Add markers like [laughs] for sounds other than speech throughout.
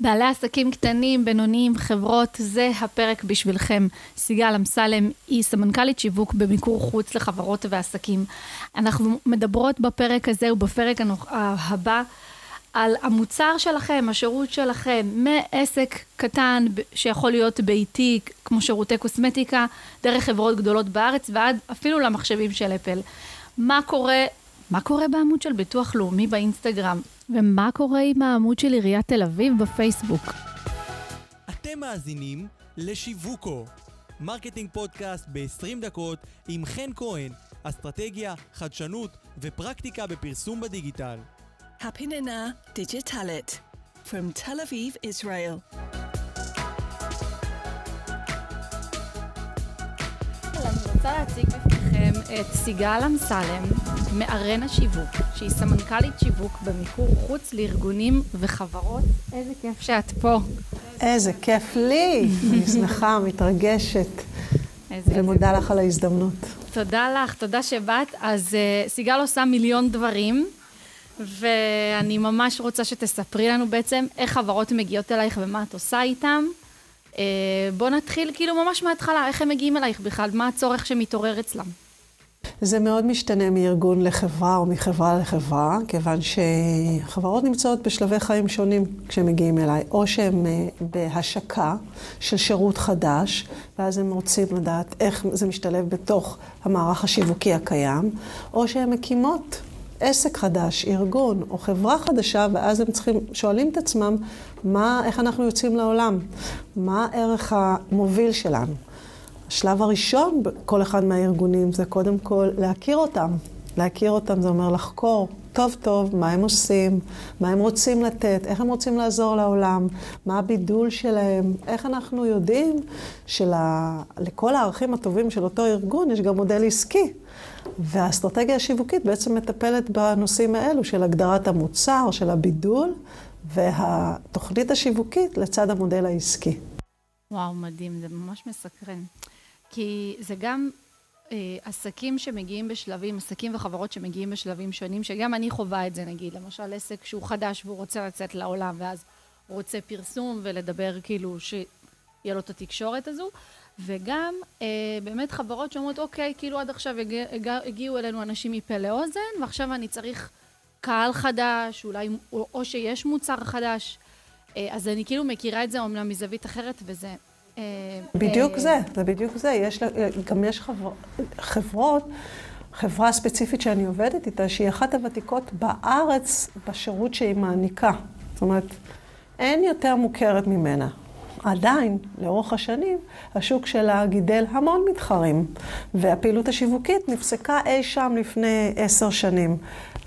בעלי עסקים קטנים, בינוניים, חברות, זה הפרק בשבילכם. סיגל אמסלם היא סמנכ"לית שיווק במיקור חוץ לחברות ועסקים. אנחנו מדברות בפרק הזה ובפרק הבא על המוצר שלכם, השירות שלכם, מעסק קטן שיכול להיות ביתי, כמו שירותי קוסמטיקה, דרך חברות גדולות בארץ ועד אפילו למחשבים של אפל. מה קורה, מה קורה בעמוד של ביטוח לאומי באינסטגרם? ומה קורה עם העמוד של עיריית תל אביב בפייסבוק? אתם מאזינים לשיווקו, marketing podcast ב-20 דקות עם חן כהן, אסטרטגיה, חדשנות ופרקטיקה בפרסום בדיגיטל. הפינה הדיגיטלית, from Tel Aviv, Israel. אני רוצה להציג בפניכם את סיגל אמסלם, מארנה שיווק, שהיא סמנכ"לית שיווק במיקור חוץ לארגונים וחברות. איזה כיף שאת פה. איזה כיף לי. [laughs] אני שמחה, מתרגשת. ומודה לך על ההזדמנות. תודה לך, תודה שבאת. אז uh, סיגל עושה מיליון דברים, ואני ממש רוצה שתספרי לנו בעצם איך חברות מגיעות אלייך ומה את עושה איתם. Uh, בוא נתחיל כאילו ממש מההתחלה, איך הם מגיעים אלייך בכלל, מה הצורך שמתעורר אצלם. זה מאוד משתנה מארגון לחברה או מחברה לחברה, כיוון שחברות נמצאות בשלבי חיים שונים כשהם מגיעים אליי, או שהם אה, בהשקה של שירות חדש, ואז הם רוצים לדעת איך זה משתלב בתוך המערך השיווקי הקיים, או שהן מקימות עסק חדש, ארגון או חברה חדשה, ואז הם צריכים, שואלים את עצמם, מה, איך אנחנו יוצאים לעולם? מה הערך המוביל שלנו? השלב הראשון בכל אחד מהארגונים זה קודם כל להכיר אותם. להכיר אותם זה אומר לחקור טוב טוב מה הם עושים, מה הם רוצים לתת, איך הם רוצים לעזור לעולם, מה הבידול שלהם, איך אנחנו יודעים שלכל הערכים הטובים של אותו ארגון יש גם מודל עסקי. והאסטרטגיה השיווקית בעצם מטפלת בנושאים האלו של הגדרת המוצר, של הבידול, והתוכנית השיווקית לצד המודל העסקי. וואו, מדהים, זה ממש מסקרן. כי זה גם אה, עסקים שמגיעים בשלבים, עסקים וחברות שמגיעים בשלבים שונים, שגם אני חווה את זה נגיד, למשל עסק שהוא חדש והוא רוצה לצאת לעולם ואז הוא רוצה פרסום ולדבר כאילו שיהיה לו את התקשורת הזו, וגם אה, באמת חברות שאומרות אוקיי, כאילו עד עכשיו הגיע, הגיע, הגיעו אלינו אנשים מפה לאוזן ועכשיו אני צריך קהל חדש, אולי, או, או שיש מוצר חדש, אה, אז אני כאילו מכירה את זה אומנם מזווית אחרת וזה בדיוק זה, זה בדיוק זה. יש, גם יש חבר, חברות, חברה ספציפית שאני עובדת איתה, שהיא אחת הוותיקות בארץ בשירות שהיא מעניקה. זאת אומרת, אין יותר מוכרת ממנה. עדיין, לאורך השנים, השוק שלה גידל המון מתחרים, והפעילות השיווקית נפסקה אי שם לפני עשר שנים.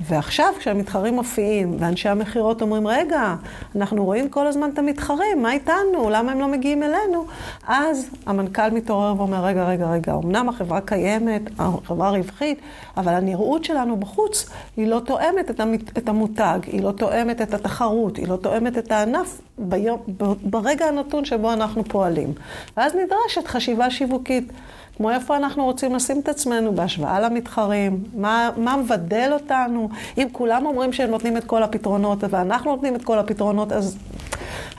ועכשיו כשהמתחרים מופיעים, ואנשי המכירות אומרים, רגע, אנחנו רואים כל הזמן את המתחרים, מה איתנו? למה הם לא מגיעים אלינו? אז המנכ"ל מתעורר ואומר, רגע, רגע, רגע, אמנם החברה קיימת, החברה רווחית, אבל הנראות שלנו בחוץ היא לא תואמת את המותג, היא לא תואמת את התחרות, היא לא תואמת את הענף ביום, ברגע הנתון שבו אנחנו פועלים. ואז נדרשת חשיבה שיווקית. כמו איפה אנחנו רוצים לשים את עצמנו בהשוואה למתחרים, מה, מה מבדל אותנו. אם כולם אומרים שהם נותנים את כל הפתרונות ואנחנו נותנים את כל הפתרונות, אז,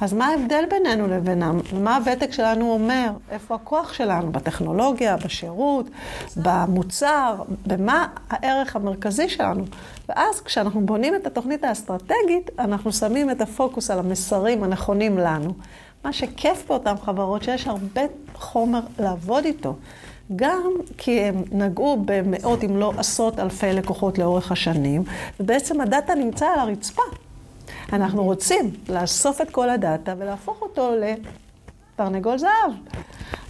אז מה ההבדל בינינו לבינם? מה הוותק שלנו אומר? איפה הכוח שלנו? בטכנולוגיה, בשירות, במוצר, במה הערך המרכזי שלנו? ואז כשאנחנו בונים את התוכנית האסטרטגית, אנחנו שמים את הפוקוס על המסרים הנכונים לנו. מה שכיף באותן חברות, שיש הרבה חומר לעבוד איתו. גם כי הם נגעו במאות אם לא עשרות אלפי לקוחות לאורך השנים, ובעצם הדאטה נמצא על הרצפה. אנחנו רוצים לאסוף את כל הדאטה ולהפוך אותו לתרנגול זהב.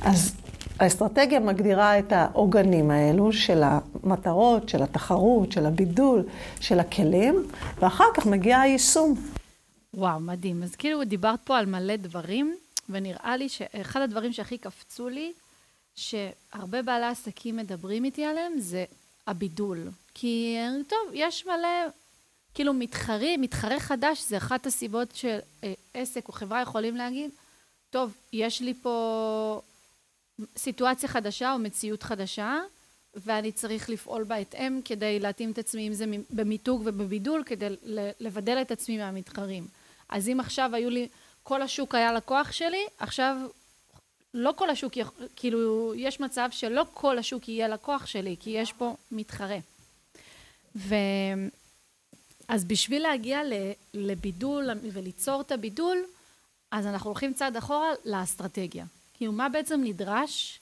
אז האסטרטגיה מגדירה את העוגנים האלו של המטרות, של התחרות, של הבידול, של הכלים, ואחר כך מגיע היישום. וואו, מדהים. אז כאילו דיברת פה על מלא דברים, ונראה לי שאחד הדברים שהכי קפצו לי, שהרבה בעלי עסקים מדברים איתי עליהם, זה הבידול. כי טוב, יש מלא, כאילו מתחרי, מתחרה חדש, זה אחת הסיבות שעסק או חברה יכולים להגיד, טוב, יש לי פה סיטואציה חדשה או מציאות חדשה, ואני צריך לפעול בהתאם כדי להתאים את עצמי, אם זה במיתוג ובבידול, כדי לבדל את עצמי מהמתחרים. אז אם עכשיו היו לי כל השוק היה לקוח שלי, עכשיו לא כל השוק, כאילו, יש מצב שלא כל השוק יהיה לקוח שלי, כי יש פה מתחרה. ו... אז בשביל להגיע לבידול וליצור את הבידול, אז אנחנו הולכים צעד אחורה לאסטרטגיה. כאילו, מה בעצם נדרש?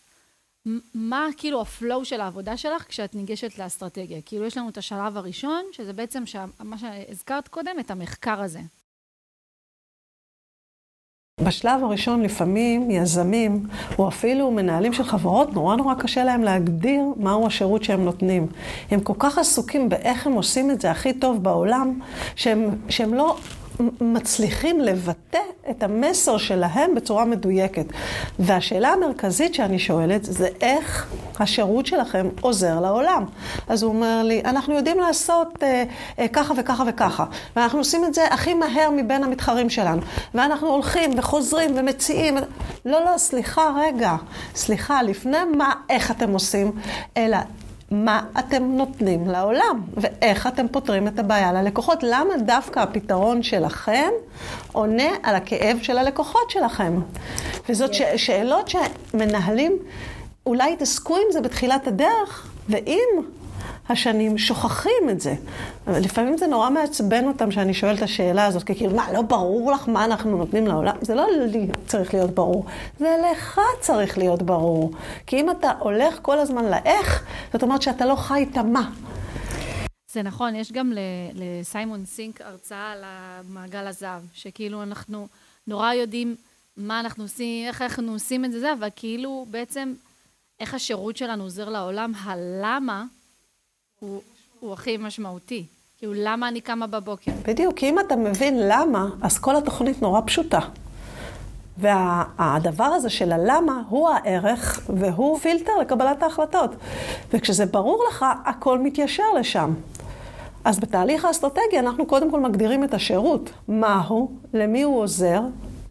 מה כאילו הפלואו של העבודה שלך כשאת ניגשת לאסטרטגיה? כאילו, יש לנו את השלב הראשון, שזה בעצם מה שהזכרת קודם, את המחקר הזה. בשלב הראשון לפעמים יזמים, או אפילו מנהלים של חברות, נורא נורא קשה להם להגדיר מהו השירות שהם נותנים. הם כל כך עסוקים באיך הם עושים את זה הכי טוב בעולם, שהם, שהם לא מצליחים לבטא את המסר שלהם בצורה מדויקת. והשאלה המרכזית שאני שואלת זה איך השירות שלכם עוזר לעולם. אז הוא אומר לי, אנחנו יודעים לעשות אה, אה, ככה וככה וככה, ואנחנו עושים את זה הכי מהר מבין המתחרים שלנו, ואנחנו הולכים וחוזרים ומציעים. לא, לא, סליחה, רגע, סליחה, לפני מה, איך אתם עושים, אלא מה אתם נותנים לעולם, ואיך אתם פותרים את הבעיה ללקוחות. למה דווקא הפתרון שלכם עונה על הכאב של הלקוחות שלכם? וזאת ש- שאלות שמנהלים אולי התעסקו עם זה בתחילת הדרך, ועם השנים שוכחים את זה. לפעמים זה נורא מעצבן אותם שאני שואלת את השאלה הזאת, כי כאילו, מה, לא ברור לך מה אנחנו נותנים לעולם? זה לא לי צריך להיות ברור, זה לך צריך להיות ברור. כי אם אתה הולך כל הזמן לאיך, זאת אומרת שאתה לא חי את המה. זה נכון, יש גם לסיימון סינק הרצאה על המעגל הזהב, שכאילו אנחנו נורא יודעים מה אנחנו עושים, איך אנחנו עושים את זה, אבל כאילו בעצם איך השירות שלנו עוזר לעולם, הלמה הוא, הוא הכי משמעותי. כאילו, למה אני קמה בבוקר? בדיוק, כי אם אתה מבין למה, אז כל התוכנית נורא פשוטה. והדבר הזה של הלמה הוא הערך והוא פילטר לקבלת ההחלטות. וכשזה ברור לך, הכל מתיישר לשם. אז בתהליך האסטרטגי אנחנו קודם כל מגדירים את השירות. מהו, למי הוא עוזר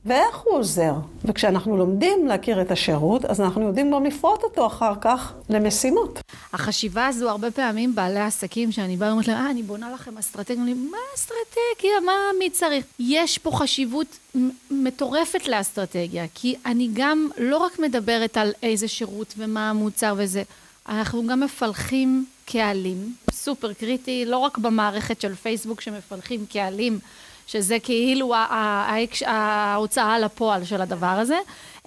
ואיך הוא עוזר. וכשאנחנו לומדים להכיר את השירות, אז אנחנו יודעים גם לפרוט אותו אחר כך למשימות. החשיבה הזו, הרבה פעמים בעלי עסקים, שאני באה ואומרת להם, אה, אני בונה לכם אסטרטגיה, אומרים, מה אסטרטגיה? מה, מי צריך? יש פה חשיבות מטורפת לאסטרטגיה, כי אני גם לא רק מדברת על איזה שירות ומה המוצר וזה, אנחנו גם מפלחים קהלים, סופר קריטי, לא רק במערכת של פייסבוק שמפלחים קהלים, שזה כאילו ההוצאה לפועל של הדבר הזה,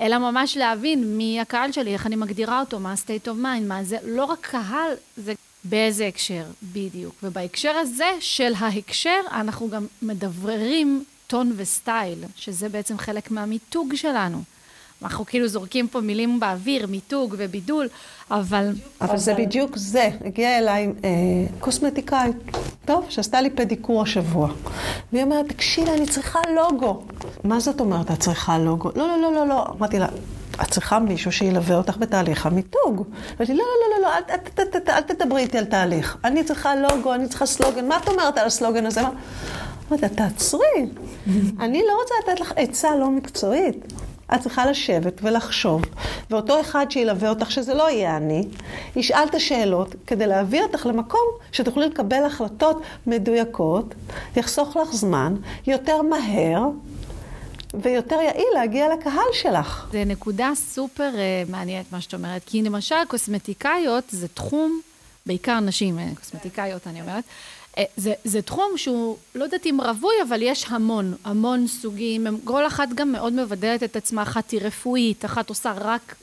אלא ממש להבין מי הקהל שלי, איך אני מגדירה אותו, מה ה-state of mind, מה זה, לא רק קהל, זה באיזה הקשר, בדיוק. ובהקשר הזה של ההקשר, אנחנו גם מדבררים טון וסטייל, שזה בעצם חלק מהמיתוג שלנו. אנחנו כאילו זורקים פה מילים באוויר, מיתוג ובידול, אבל... אבל זה בדיוק זה. הגיעה אליי אה, קוסמטיקאית, טוב, שעשתה לי פדיקור השבוע. והיא אומרת, תקשיבי, אני צריכה לוגו. מה זאת אומרת, את צריכה לוגו? לא, לא, לא, לא, לא. אמרתי לה, את צריכה מישהו שילווה אותך בתהליך המיתוג. אמרתי, לא, לא, לא, לא, אל, אל תדברי איתי על תהליך. אני צריכה לוגו, אני צריכה סלוגן. מה את אומרת על הסלוגן הזה? אמרתי, תעצרי. אני לא רוצה לתת לך עצה לא מקצועית. את צריכה לשבת ולחשוב, ואותו אחד שילווה אותך, שזה לא יהיה אני, ישאל את השאלות כדי להביא אותך למקום שתוכלי לקבל החלטות מדויקות, יחסוך לך זמן, יותר מהר ויותר יעיל להגיע לקהל שלך. זה נקודה סופר uh, מעניינת מה שאת אומרת, כי למשל קוסמטיקאיות זה תחום, בעיקר נשים, אה, קוסמטיקאיות אני אומרת, זה, זה תחום שהוא, לא יודעת אם רווי, אבל יש המון, המון סוגים, כל אחת גם מאוד מבדלת את עצמה, אחת היא רפואית, אחת עושה רק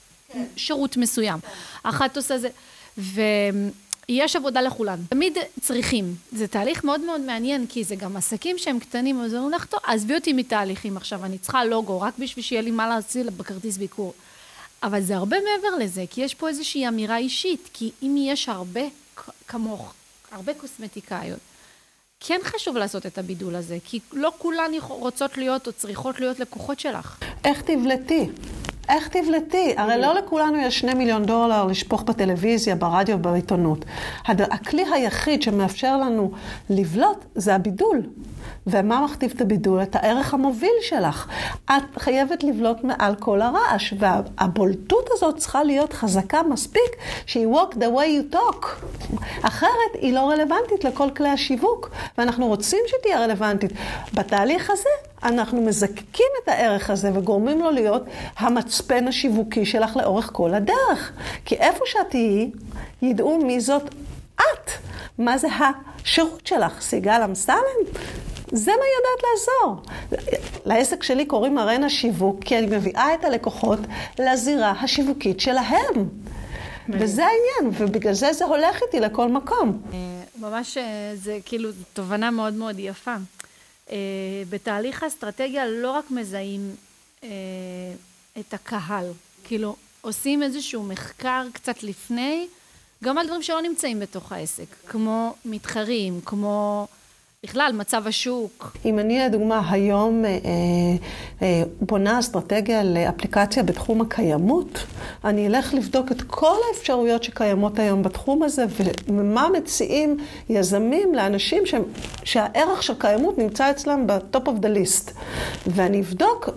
שירות מסוים, אחת עושה זה, ויש עבודה לכולן. תמיד צריכים. זה תהליך מאוד מאוד מעניין, כי זה גם עסקים שהם קטנים, אז אומרים לך, עזבי אותי מתהליכים עכשיו, אני צריכה לוגו, רק בשביל שיהיה לי מה להציל בכרטיס ביקור. אבל זה הרבה מעבר לזה, כי יש פה איזושהי אמירה אישית, כי אם יש הרבה כמוך, הרבה קוסמטיקאיות, כן חשוב לעשות את הבידול הזה, כי לא כולן רוצות להיות או צריכות להיות לקוחות שלך. איך תבלטי? איך תבלטי? הרי לא לכולנו יש שני מיליון דולר לשפוך בטלוויזיה, ברדיו ובעיתונות. הד- הכלי היחיד שמאפשר לנו לבלוט זה הבידול. ומה מכתיב את הבידול? את הערך המוביל שלך. את חייבת לבלוט מעל כל הרעש, והבולטות הזאת צריכה להיות חזקה מספיק שהיא walk the way you talk. אחרת היא לא רלוונטית לכל כלי השיווק, ואנחנו רוצים שתהיה רלוונטית. בתהליך הזה אנחנו מזקקים את הערך הזה וגורמים לו להיות המצפן השיווקי שלך לאורך כל הדרך. כי איפה שאת תהיי, ידעו מי זאת את. מה זה השירות שלך? סיגל אמסלם? זה מה היא יודעת לעזור. לעסק שלי קוראים ארנה שיווק, כי אני מביאה את הלקוחות לזירה השיווקית שלהם. וזה העניין, ובגלל זה זה הולך איתי לכל מקום. אה, ממש, אה, זה כאילו, תובנה מאוד מאוד יפה. אה, בתהליך האסטרטגיה לא רק מזהים את הקהל, כאילו, עושים איזשהו מחקר קצת לפני, גם על דברים שלא נמצאים בתוך העסק, כמו מתחרים, כמו בכלל, מצב השוק. אם אני לדוגמה היום אה, אה, בונה אסטרטגיה לאפליקציה בתחום הקיימות, אני אלך לבדוק את כל האפשרויות שקיימות היום בתחום הזה, ומה מציעים יזמים לאנשים ש, שהערך של קיימות נמצא אצלם ב-top of the list. ואני אבדוק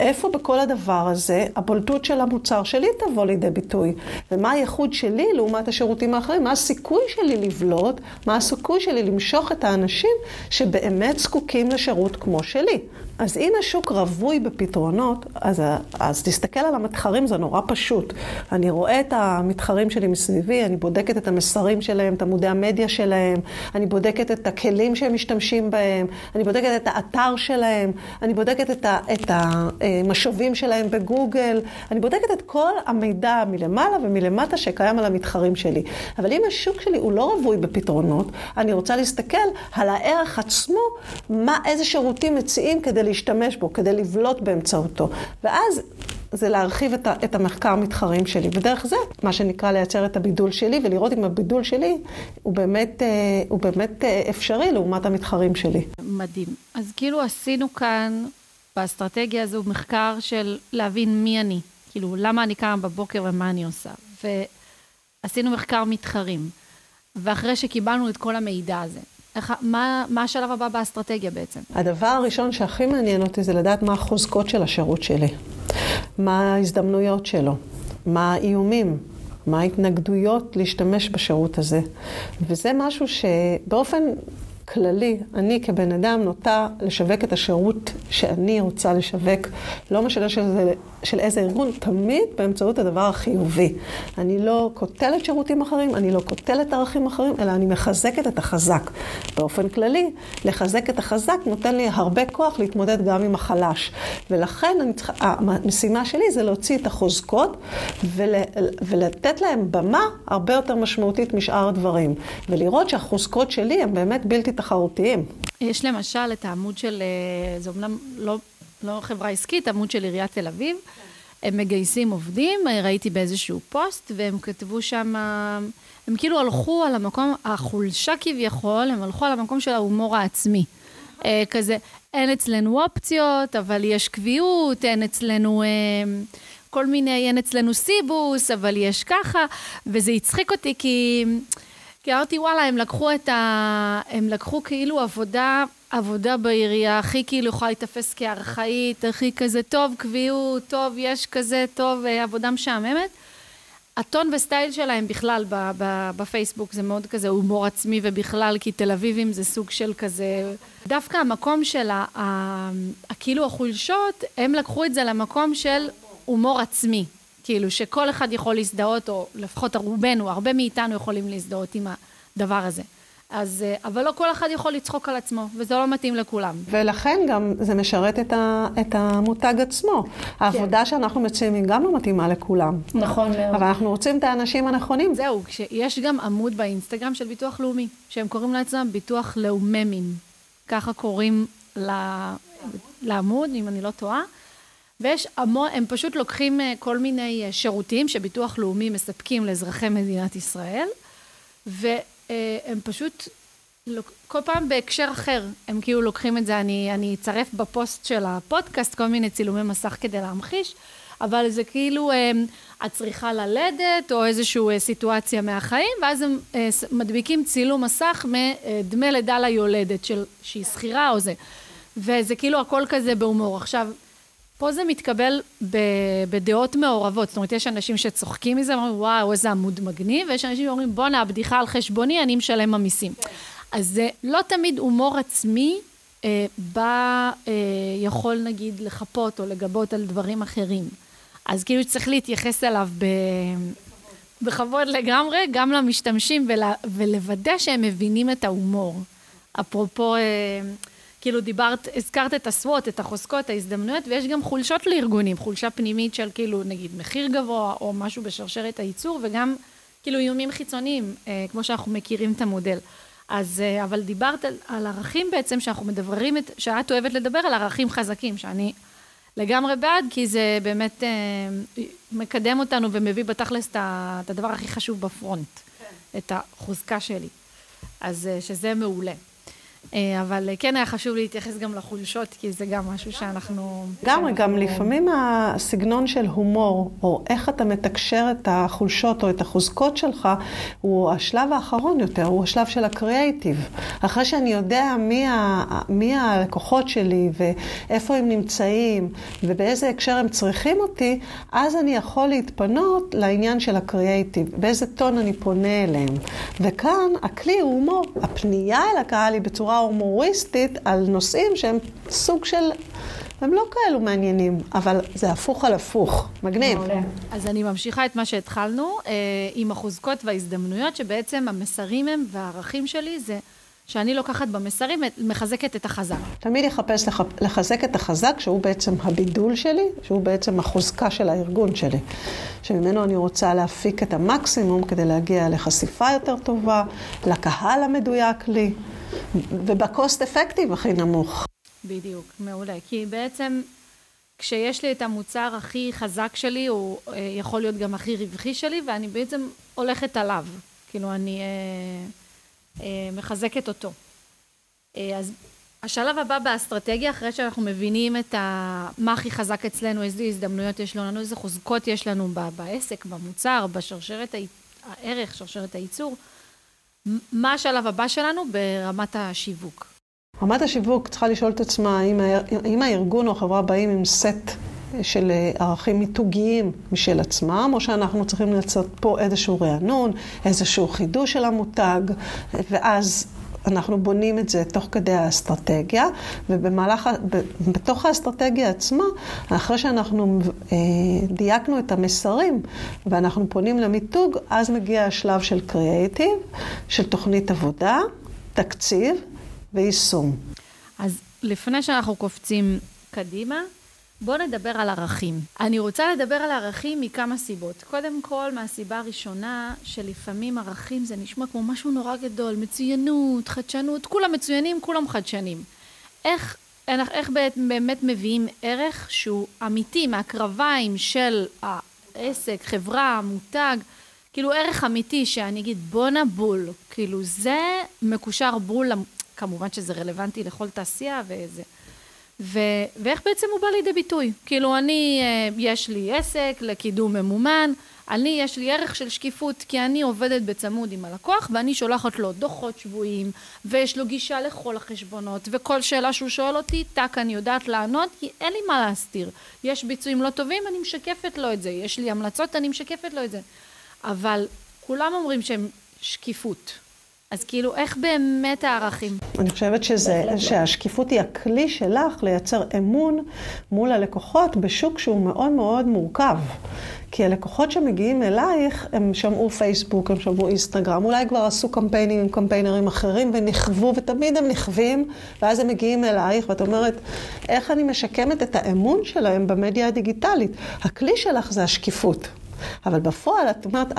איפה בכל הדבר הזה הבולטות של המוצר שלי תבוא לידי ביטוי, ומה הייחוד שלי לעומת השירותים האחרים, מה הסיכוי שלי לבלוט, מה הסיכוי שלי למשוך את האנשים שבאמת זקוקים לשירות כמו שלי. אז אם השוק רווי בפתרונות, אז, אז תסתכל על המתחרים, זה נורא פשוט. אני רואה את המתחרים שלי מסביבי, אני בודקת את המסרים שלהם, את עמודי המדיה שלהם, אני בודקת את הכלים שהם משתמשים בהם, אני בודקת את האתר שלהם, אני בודקת את, ה, את המשובים שלהם בגוגל, אני בודקת את כל המידע מלמעלה ומלמטה שקיים על המתחרים שלי. אבל אם השוק שלי הוא לא רווי בפתרונות, אני רוצה להסתכל על הערך עצמו, מה, איזה שירותים מציעים כדי להשתמש בו, כדי לבלוט באמצעותו. ואז זה להרחיב את, ה, את המחקר מתחרים שלי. ודרך זה, מה שנקרא לייצר את הבידול שלי, ולראות אם הבידול שלי הוא באמת, אה, הוא באמת אה, אפשרי לעומת המתחרים שלי. מדהים. אז כאילו עשינו כאן, באסטרטגיה הזו, מחקר של להבין מי אני. כאילו, למה אני קמה בבוקר ומה אני עושה. ועשינו מחקר מתחרים. ואחרי שקיבלנו את כל המידע הזה, מה, מה השלב הבא באסטרטגיה בעצם? הדבר הראשון שהכי מעניין אותי זה לדעת מה החוזקות של השירות שלי, מה ההזדמנויות שלו, מה האיומים, מה ההתנגדויות להשתמש בשירות הזה. וזה משהו שבאופן כללי, אני כבן אדם נוטה לשווק את השירות שאני רוצה לשווק, לא משנה של, של איזה ארגון, תמיד באמצעות הדבר החיובי. אני לא קוטלת שירותים אחרים, אני לא קוטלת ערכים אחרים, אלא אני מחזקת את החזק. באופן כללי, לחזק את החזק נותן לי הרבה כוח להתמודד גם עם החלש. ולכן צריכה, המשימה שלי זה להוציא את החוזקות ול, ולתת להם במה הרבה יותר משמעותית משאר הדברים. ולראות שהחוזקות שלי הן באמת בלתי תחרותיים. יש למשל את העמוד של, אה, זה אומנם לא, לא חברה עסקית, עמוד של עיריית תל אביב. הם מגייסים עובדים, אה, ראיתי באיזשהו פוסט, והם כתבו שם, הם כאילו הלכו על המקום, החולשה כביכול, הם הלכו על המקום של ההומור העצמי. אה, כזה, אין אצלנו אופציות, אבל יש קביעות, אין אצלנו... כל מיני, אין אצלנו סיבוס, אבל יש ככה, וזה הצחיק אותי כי כי אמרתי, וואלה, הם לקחו את ה... הם לקחו כאילו עבודה, עבודה בעירייה, הכי כאילו יכולה להיתפס כארכאית, הכי כזה טוב, קביעות, טוב, יש כזה, טוב, אה, עבודה משעממת. הטון וסטייל שלהם בכלל בפייסבוק זה מאוד כזה הומור עצמי ובכלל כי תל אביבים זה סוג של כזה דווקא המקום של ה- ה- כאילו החולשות הם לקחו את זה למקום של הומור עצמי כאילו שכל אחד יכול להזדהות, או לפחות רובנו, הרבה מאיתנו יכולים להזדהות עם הדבר הזה. אז, אה, אבל לא כל אחד יכול לצחוק על עצמו, וזה לא מתאים לכולם. ולכן גם זה משרת את, ה, את המותג עצמו. כן. העבודה שאנחנו מציעים היא גם לא מתאימה לכולם. נכון מאוד. אבל אנחנו רוצים את האנשים הנכונים. זהו, יש גם עמוד באינסטגרם של ביטוח לאומי, שהם קוראים לעצמם ביטוח לאוממים. ככה קוראים לעמוד, אם אני לא טועה. ויש המון, הם פשוט לוקחים אה, כל מיני אה, שירותים שביטוח לאומי מספקים לאזרחי מדינת ישראל, והם פשוט, כל פעם בהקשר אחר, הם כאילו לוקחים את זה, אני, אני אצרף בפוסט של הפודקאסט כל מיני צילומי מסך כדי להמחיש, אבל זה כאילו אה, את צריכה ללדת או איזושהי סיטואציה מהחיים, ואז הם מדביקים צילום מסך מדמי לידה ליולדת של, שהיא שכירה או זה. וזה כאילו הכל כזה בהומור. עכשיו, פה זה מתקבל בדעות מעורבות, זאת אומרת, יש אנשים שצוחקים מזה, אומרים, וואו, איזה עמוד מגניב, ויש אנשים שאומרים, בואנה, הבדיחה על חשבוני, אני משלם המיסים. אז זה לא תמיד הומור עצמי אה, בא, אה, יכול נגיד לחפות או לגבות על דברים אחרים. אז כאילו צריך להתייחס אליו ב... בכבוד לגמרי, גם למשתמשים ול... ולוודא שהם מבינים את ההומור. אפרופו, אה, כאילו דיברת, הזכרת את הסוואט, את החוזקות, ההזדמנויות, ויש גם חולשות לארגונים, חולשה פנימית של כאילו נגיד מחיר גבוה או משהו בשרשרת הייצור, וגם כאילו איומים חיצוניים, אה, כמו שאנחנו מכירים את המודל. אז, אה, אבל דיברת על, על ערכים בעצם, שאנחנו מדברים, את, שאת אוהבת לדבר על ערכים חזקים, שאני לגמרי בעד, כי זה באמת אה, מקדם אותנו ומביא בתכלס את הדבר הכי חשוב בפרונט, כן. את החוזקה שלי. אז אה, שזה מעולה. אה, אבל כן היה חשוב להתייחס גם לחולשות, כי זה גם משהו שאנחנו... לגמרי, גם לפעמים הסגנון של הומור, או איך אתה מתקשר את החולשות או את החוזקות שלך, הוא השלב האחרון יותר, הוא השלב של הקריאייטיב. אחרי שאני יודע מי, ה, מי הלקוחות שלי, ואיפה הם נמצאים, ובאיזה הקשר הם צריכים אותי, אז אני יכול להתפנות לעניין של הקריאייטיב, באיזה טון אני פונה אליהם. וכאן הכלי הוא הומור. הפנייה אל הקהל היא בצורה... בצורה הומוריסטית על נושאים שהם סוג של... הם לא כאלו מעניינים, אבל זה הפוך על הפוך. מגניב. אז אני ממשיכה את מה שהתחלנו, אה, עם החוזקות וההזדמנויות, שבעצם המסרים הם והערכים שלי זה שאני לוקחת במסרים, מחזקת את החזק. תמיד יחפש לח... לחזק את החזק, שהוא בעצם הבידול שלי, שהוא בעצם החוזקה של הארגון שלי. שממנו אני רוצה להפיק את המקסימום כדי להגיע לחשיפה יותר טובה, לקהל המדויק לי. ובקוסט אפקטיב הכי נמוך. בדיוק, מעולה. כי בעצם כשיש לי את המוצר הכי חזק שלי, הוא אה, יכול להיות גם הכי רווחי שלי, ואני בעצם הולכת עליו. כאילו, אני אה, אה, מחזקת אותו. אה, אז השלב הבא באסטרטגיה, אחרי שאנחנו מבינים את ה... מה הכי חזק אצלנו, איזה הזדמנויות יש לנו, איזה חוזקות יש לנו בעסק, במוצר, בשרשרת הערך, שרשרת הייצור, מה השלב הבא שלנו ברמת השיווק? רמת השיווק צריכה לשאול את עצמה האם, האם הארגון או החברה באים עם סט של ערכים מיתוגיים משל עצמם, או שאנחנו צריכים לעשות פה איזשהו רענון, איזשהו חידוש של המותג, ואז אנחנו בונים את זה תוך כדי האסטרטגיה, ובמהלך, בתוך האסטרטגיה עצמה, אחרי שאנחנו אה, דייקנו את המסרים ואנחנו פונים למיתוג, אז מגיע השלב של קריאייטיב, של תוכנית עבודה, תקציב ויישום. אז לפני שאנחנו קופצים קדימה, בואו נדבר על ערכים. אני רוצה לדבר על ערכים מכמה סיבות. קודם כל, מהסיבה הראשונה, שלפעמים ערכים זה נשמע כמו משהו נורא גדול, מצוינות, חדשנות, כולם מצוינים, כולם חדשנים. איך, איך באמת מביאים ערך שהוא אמיתי, מהקרביים של העסק, חברה, מותג, כאילו ערך אמיתי שאני אגיד בואנה בול, כאילו זה מקושר בול, כמובן שזה רלוונטי לכל תעשייה וזה. ו- ואיך בעצם הוא בא לידי ביטוי? כאילו אני, אה, יש לי עסק לקידום ממומן, אני, יש לי ערך של שקיפות כי אני עובדת בצמוד עם הלקוח ואני שולחת לו דוחות שבועיים ויש לו גישה לכל החשבונות וכל שאלה שהוא שואל אותי, טאק, אני יודעת לענות כי אין לי מה להסתיר. יש ביצועים לא טובים, אני משקפת לו את זה. יש לי המלצות, אני משקפת לו את זה. אבל כולם אומרים שהם שקיפות. אז כאילו, איך באמת הערכים? אני חושבת שזה, שהשקיפות היא הכלי שלך לייצר אמון מול הלקוחות בשוק שהוא מאוד מאוד מורכב. כי הלקוחות שמגיעים אלייך, הם שמעו פייסבוק, הם שמעו אינסטגרם, אולי כבר עשו קמפיינים עם קמפיינרים אחרים ונכוו, ותמיד הם נכווים, ואז הם מגיעים אלייך, ואת אומרת, איך אני משקמת את האמון שלהם במדיה הדיגיטלית? הכלי שלך זה השקיפות. אבל בפועל, את אומרת,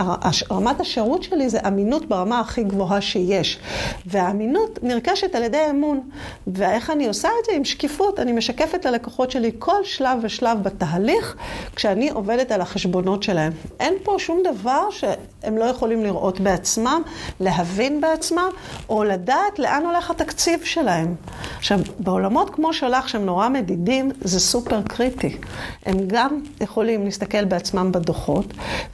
רמת השירות שלי זה אמינות ברמה הכי גבוהה שיש. והאמינות נרכשת על ידי אמון. ואיך אני עושה את זה? עם שקיפות. אני משקפת ללקוחות שלי כל שלב ושלב בתהליך, כשאני עובדת על החשבונות שלהם. אין פה שום דבר שהם לא יכולים לראות בעצמם, להבין בעצמם, או לדעת לאן הולך התקציב שלהם. עכשיו, בעולמות כמו שלך, שהם נורא מדידים, זה סופר קריטי. הם גם יכולים להסתכל בעצמם בדוחות,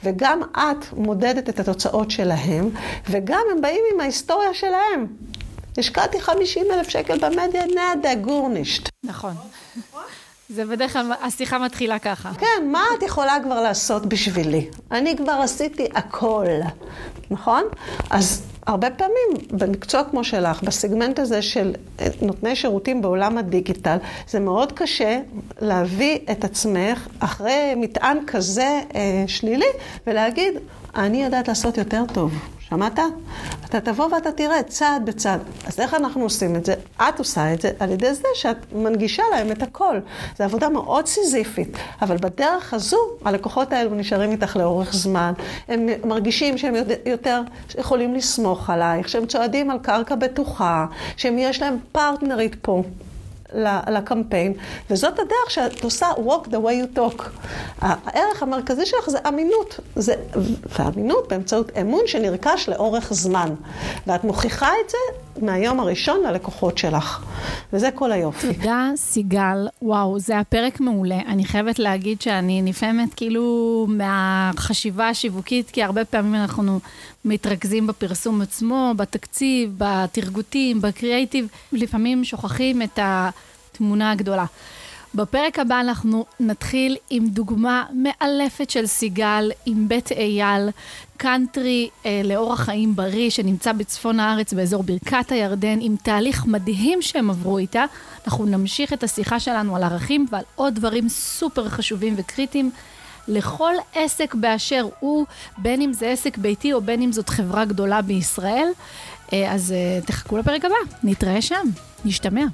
וגם את מודדת את התוצאות שלהם, וגם הם באים עם ההיסטוריה שלהם. השקעתי 50 אלף שקל במדיה, נדה גורנישט. נכון. זה בדרך כלל, השיחה מתחילה ככה. כן, מה את יכולה כבר לעשות בשבילי? אני כבר עשיתי הכל, נכון? אז הרבה פעמים במקצוע כמו שלך, בסגמנט הזה של אה, נותני שירותים בעולם הדיגיטל, זה מאוד קשה להביא את עצמך אחרי מטען כזה אה, שלילי ולהגיד, אני יודעת לעשות יותר טוב. שמעת? אתה תבוא ואתה תראה צעד בצעד. אז איך אנחנו עושים את זה? את עושה את זה על ידי זה שאת מנגישה להם את הכל. זו עבודה מאוד סיזיפית, אבל בדרך הזו הלקוחות האלו נשארים איתך לאורך זמן. הם מרגישים שהם יותר יכולים לסמוך עלייך, שהם צועדים על קרקע בטוחה, שיש להם פרטנרית פה. לקמפיין, וזאת הדרך שאת עושה walk the way you talk. הערך המרכזי שלך זה אמינות, זה, ואמינות באמצעות אמון שנרכש לאורך זמן. ואת מוכיחה את זה מהיום הראשון ללקוחות שלך, וזה כל היופי. תודה, סיגל. וואו, זה הפרק מעולה. אני חייבת להגיד שאני נפעמת כאילו מהחשיבה השיווקית, כי הרבה פעמים אנחנו מתרכזים בפרסום עצמו, בתקציב, בתרגותים, בקריאייטיב, לפעמים שוכחים את התמונה הגדולה. בפרק הבא אנחנו נתחיל עם דוגמה מאלפת של סיגל, עם בית אייל, קאנטרי אה, לאורח חיים בריא, שנמצא בצפון הארץ, באזור ברכת הירדן, עם תהליך מדהים שהם עברו איתה. אנחנו נמשיך את השיחה שלנו על ערכים ועל עוד דברים סופר חשובים וקריטיים. לכל עסק באשר הוא, בין אם זה עסק ביתי או בין אם זאת חברה גדולה בישראל. אה, אז אה, תחכו לפרק הבא, נתראה שם, נשתמע.